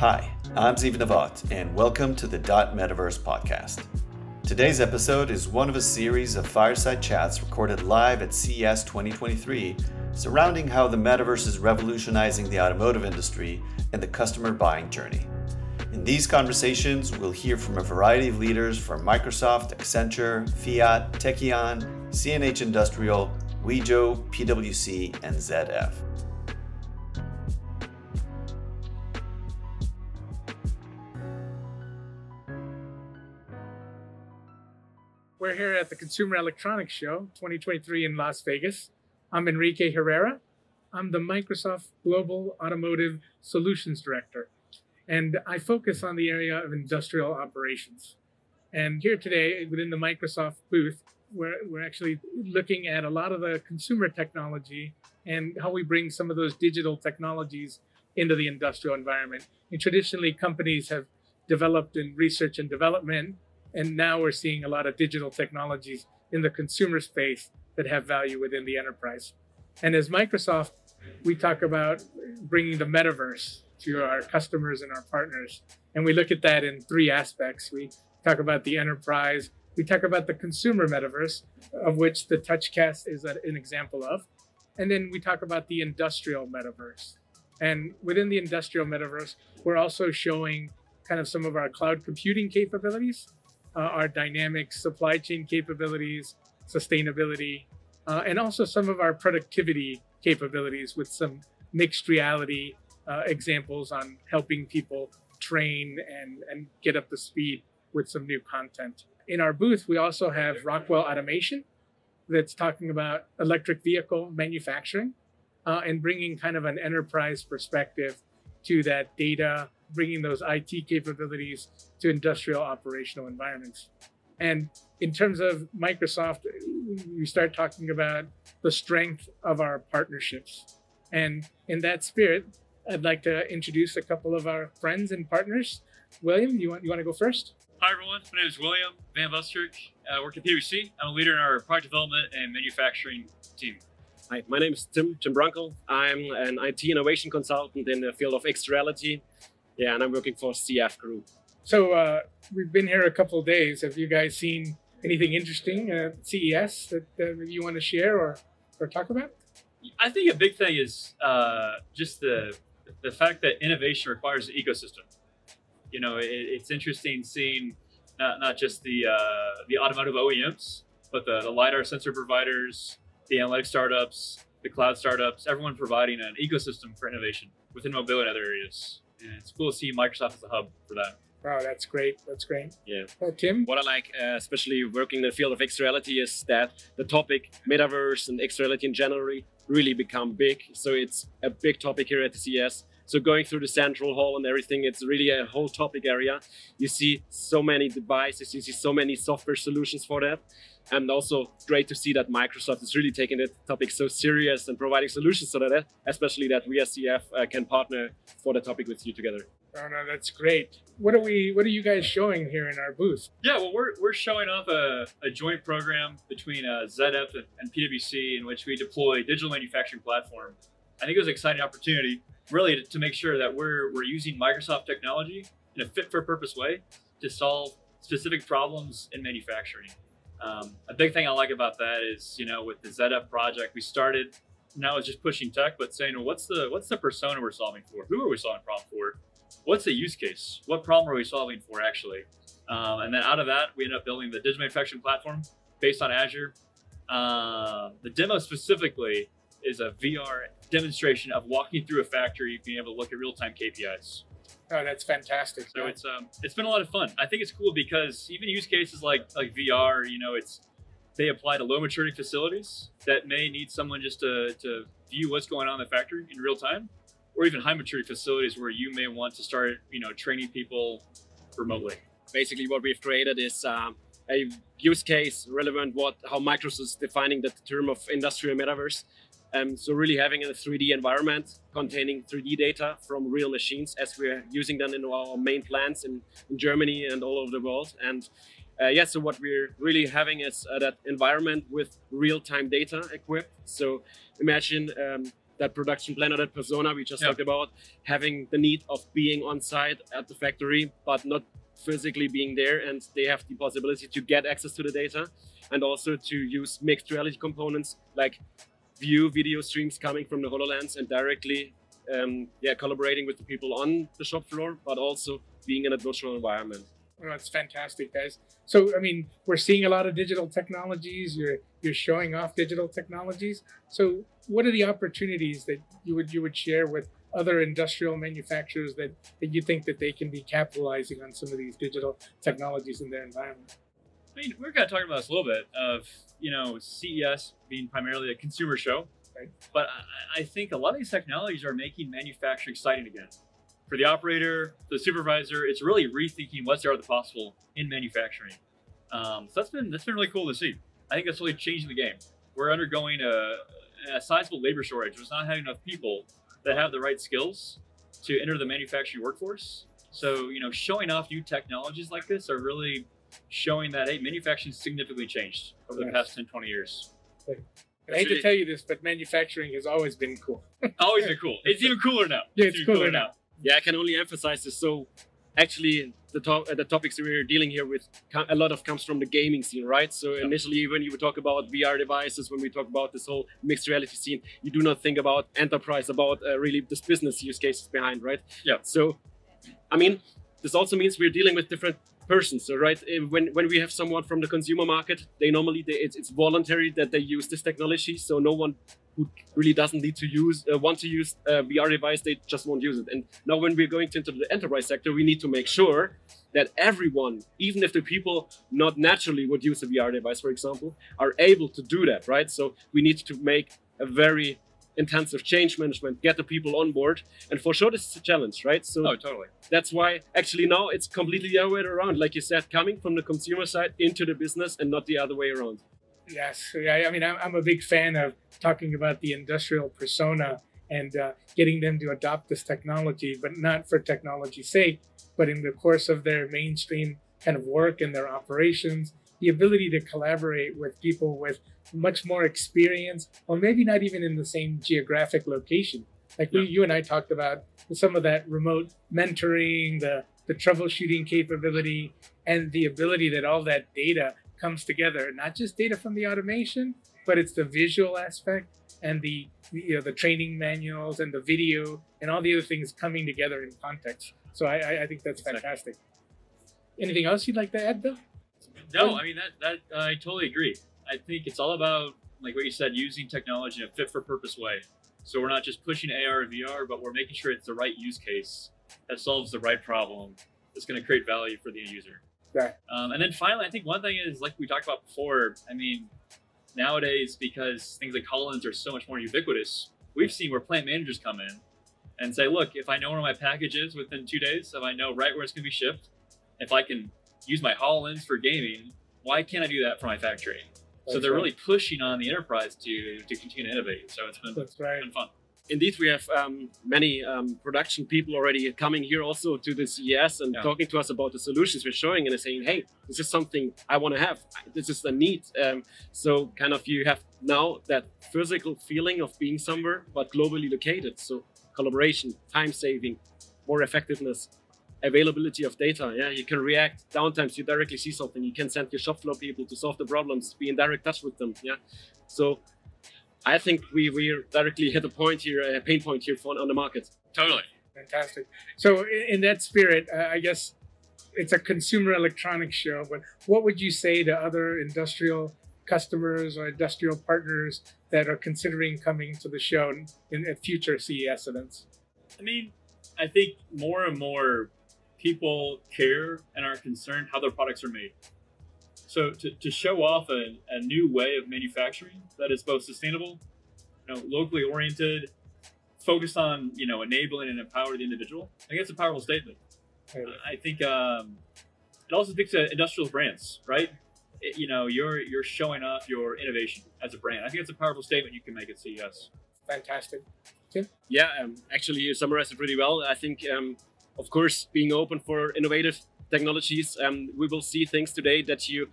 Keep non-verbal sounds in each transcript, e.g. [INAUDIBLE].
Hi, I'm Ziv Navat, and welcome to the Dot Metaverse podcast. Today's episode is one of a series of fireside chats recorded live at CES 2023 surrounding how the metaverse is revolutionizing the automotive industry and the customer buying journey. In these conversations, we'll hear from a variety of leaders from Microsoft, Accenture, Fiat, Tekion, CNH Industrial, Wejo, PwC, and ZF. We're here at the Consumer Electronics Show 2023 in Las Vegas. I'm Enrique Herrera. I'm the Microsoft Global Automotive Solutions Director, and I focus on the area of industrial operations. And here today, within the Microsoft booth, we're, we're actually looking at a lot of the consumer technology and how we bring some of those digital technologies into the industrial environment. And traditionally, companies have developed in research and development and now we're seeing a lot of digital technologies in the consumer space that have value within the enterprise. And as Microsoft, we talk about bringing the metaverse to our customers and our partners. And we look at that in three aspects. We talk about the enterprise, we talk about the consumer metaverse, of which the TouchCast is an example of. And then we talk about the industrial metaverse. And within the industrial metaverse, we're also showing kind of some of our cloud computing capabilities uh, our dynamic supply chain capabilities, sustainability, uh, and also some of our productivity capabilities with some mixed reality uh, examples on helping people train and, and get up to speed with some new content. In our booth, we also have Rockwell Automation that's talking about electric vehicle manufacturing uh, and bringing kind of an enterprise perspective to that data bringing those IT capabilities to industrial operational environments. And in terms of Microsoft, we start talking about the strength of our partnerships. And in that spirit, I'd like to introduce a couple of our friends and partners. William, you want you want to go first? Hi everyone, my name is William VanBuskirk. I work at PwC. I'm a leader in our product development and manufacturing team. Hi, my name is Tim Tim Brunkel. I'm an IT innovation consultant in the field of X-Reality yeah, and I'm working for ZF Group. So uh, we've been here a couple of days. Have you guys seen anything interesting at CES that, that you want to share or, or talk about? I think a big thing is uh, just the the fact that innovation requires an ecosystem. You know, it, it's interesting seeing not, not just the uh, the automotive OEMs, but the, the lidar sensor providers, the analytics startups, the cloud startups, everyone providing an ecosystem for innovation within mobility and other areas and it's cool to see Microsoft as a hub for that. Wow, that's great. That's great. Yeah. Uh, Tim? What I like, uh, especially working in the field of X-Reality, is that the topic metaverse and X-Reality in general really become big. So it's a big topic here at the CES. So going through the central hall and everything, it's really a whole topic area. You see so many devices, you see so many software solutions for that and also great to see that Microsoft is really taking the topic so serious and providing solutions so that, especially that we as ZF uh, can partner for the topic with you together. Oh no, that's great. What are we? What are you guys showing here in our booth? Yeah, well, we're, we're showing off a, a joint program between uh, ZF and PwC in which we deploy digital manufacturing platform. I think it was an exciting opportunity, really, to make sure that we're we're using Microsoft technology in a fit for purpose way to solve specific problems in manufacturing. Um, a big thing I like about that is, you know, with the ZF project, we started now it's just pushing tech, but saying, well, what's the what's the persona we're solving for? Who are we solving problem for? What's the use case? What problem are we solving for actually? Um, and then out of that, we end up building the digital manufacturing platform based on Azure. Uh, the demo specifically is a VR demonstration of walking through a factory, being able to look at real time KPIs. Oh, that's fantastic. So it's um it's been a lot of fun. I think it's cool because even use cases like like VR, you know, it's they apply to low maturity facilities that may need someone just to, to view what's going on in the factory in real time, or even high maturity facilities where you may want to start, you know, training people remotely. Basically, what we've created is um, a use case relevant what how Microsoft is defining the term of industrial metaverse. Um, so really having a 3D environment containing 3D data from real machines as we're using them in our main plants in, in Germany and all over the world. And uh, yeah, so what we're really having is uh, that environment with real-time data equipped. So imagine um, that production plan or that persona we just Yeah. talked about, having the need of being on site at the factory, but not physically being there, and they have the possibility to get access to the data, and also to use mixed reality components like view video streams coming from the Hololens and directly, um, yeah, collaborating with the people on the shop floor, but also being in a virtual environment. Well, that's fantastic, guys. So, I mean, we're seeing a lot of digital technologies. You're you're showing off digital technologies. So, what are the opportunities that you would you would share with other industrial manufacturers that, that you think that they can be capitalizing on some of these digital technologies in their environment? I mean, we're kind of talking about this a little bit of you know CES being primarily a consumer show, Right. but I, I think a lot of these technologies are making manufacturing exciting again. For the operator, the supervisor, it's really rethinking what's the art of the possible in manufacturing. Um, so that's been that's been really cool to see. I think that's really changing the game. We're undergoing a, a sizable labor shortage. There's not having enough people that have the right skills to enter the manufacturing workforce. So you know, showing off new technologies like this are really showing that hey, manufacturing significantly changed over the Yes. past 10, 20 years. I hate to tell you this, but manufacturing has always been cool. [LAUGHS] Always been cool. It's even cooler now. Yeah, it's even cooler now. Yeah, I can only emphasize this. So, actually, the top, uh, the topics we're dealing here with, co- a lot of comes from the gaming scene, right? So Yeah. initially, when you would talk about VR devices, when we talk about this whole mixed reality scene, you do not think about enterprise, about uh, really this business use cases behind, right? Yeah. So, I mean, this also means we're dealing with different persons. So, right, eh, when when we have someone from the consumer market, they normally they, it's, it's voluntary that they use this technology. So no one who really doesn't need to use uh, want to use a VR device, they just won't use it. And now, when we're going into the enterprise sector, we need to make sure that everyone, even if the people not naturally would use a VR device, for example, are able to do that, right? So we need to make a very intensive change management, get the people on board, and for sure this is a challenge, right? So Oh, totally. that's why actually now it's completely the other way around, like you said, coming from the consumer side into the business and not the other way around. Yes, yeah, I mean, I'm, I'm a big fan of talking about the industrial persona and uh, getting them to adopt this technology, but not for technology's sake, but in the course of their mainstream kind of work and their operations, the ability to collaborate with people with much more experience, or maybe not even in the same geographic location. Like we, you and I talked about some of that remote mentoring, the the troubleshooting capability, and the ability that all that data comes together. Not just data from the automation, but it's the visual aspect and the you know the training manuals and the video and all the other things coming together in context. So I, I, think that's fantastic. Anything else you'd like to add, Bill? No, I mean that that I totally agree. I think it's all about like what you said, using technology in a fit for purpose way. So we're not just pushing AR and VR, but we're making sure it's the right use case that solves the right problem that's going to create value for the end user. Right. Um, and then finally, I think one thing is like we talked about before. I mean, nowadays because things like HoloLens are so much more ubiquitous, we've seen where plant managers come in and say, "Look, if I know where my package is within two days, if I know right where it's going to be shipped, if I can use my HoloLens for gaming, why can't I do that for my factory?" So That's they're right. really pushing on the enterprise to to continue to innovate. So it's been, That's right. been fun. Indeed, we have um, many um, production people already coming here also to the CES and Yeah. talking to us about the solutions we're showing and saying, hey, this is something I want to have. This is a need. Um, so, kind of, you have now that physical feeling of being somewhere, but globally located. So, collaboration, time saving, more effectiveness, availability of data. Yeah, you can react downtimes. You directly see something. You can send your shop floor people to solve the problems, be in direct touch with them. Yeah, so I think we we directly hit a point here, a pain point here for on the market. Totally. Fantastic. So, in, in that spirit, uh, I guess it's a consumer electronics show, but what would you say to other industrial customers or industrial partners that are considering coming to the show in, at future CES events? I mean, I think more and more people care and are concerned how their products are made. So to, to show off a, a new way of manufacturing that is both sustainable, you know, locally oriented, focused on you know enabling and empower the individual, I think it's a powerful statement. I think um, it also speaks to industrial brands, right? It- you know, you're you're showing off your innovation as a brand. I think it's a powerful statement you can make at CES. Fantastic. Yeah, um, actually, you summarized it pretty well. I think, um, of course, being open for innovative technologies, um, we will see things today that you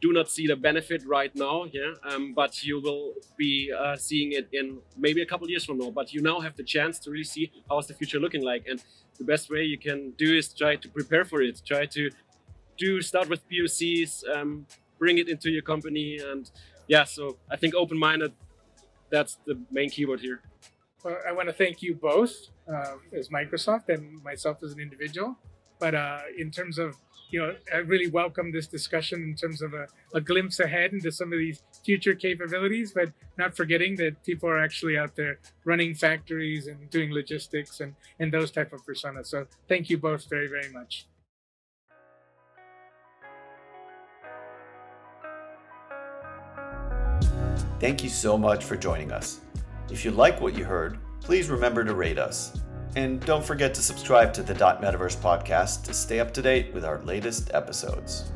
do not see the benefit right now, yeah, um, but you will be uh, seeing it in maybe a couple years from now. But you now have the chance to really see how is the future looking like, and the best way you can do is try to prepare for it. Try to do start with POCs, um, bring it into your company, and yeah. So I think open-minded. That's the main keyword here. Well, I want to thank you both uh, as Microsoft and myself as an individual. But uh, in terms of you know, I really welcome this discussion in terms of a, a, glimpse ahead into some of these future capabilities, but not forgetting that people are actually out there running factories and doing logistics and, and those type of personas. So thank you both very, very much. Thank you so much for joining us. If you like what you heard, please remember to rate us. And don't forget to subscribe to the Metaverse podcast to stay up to date with our latest episodes.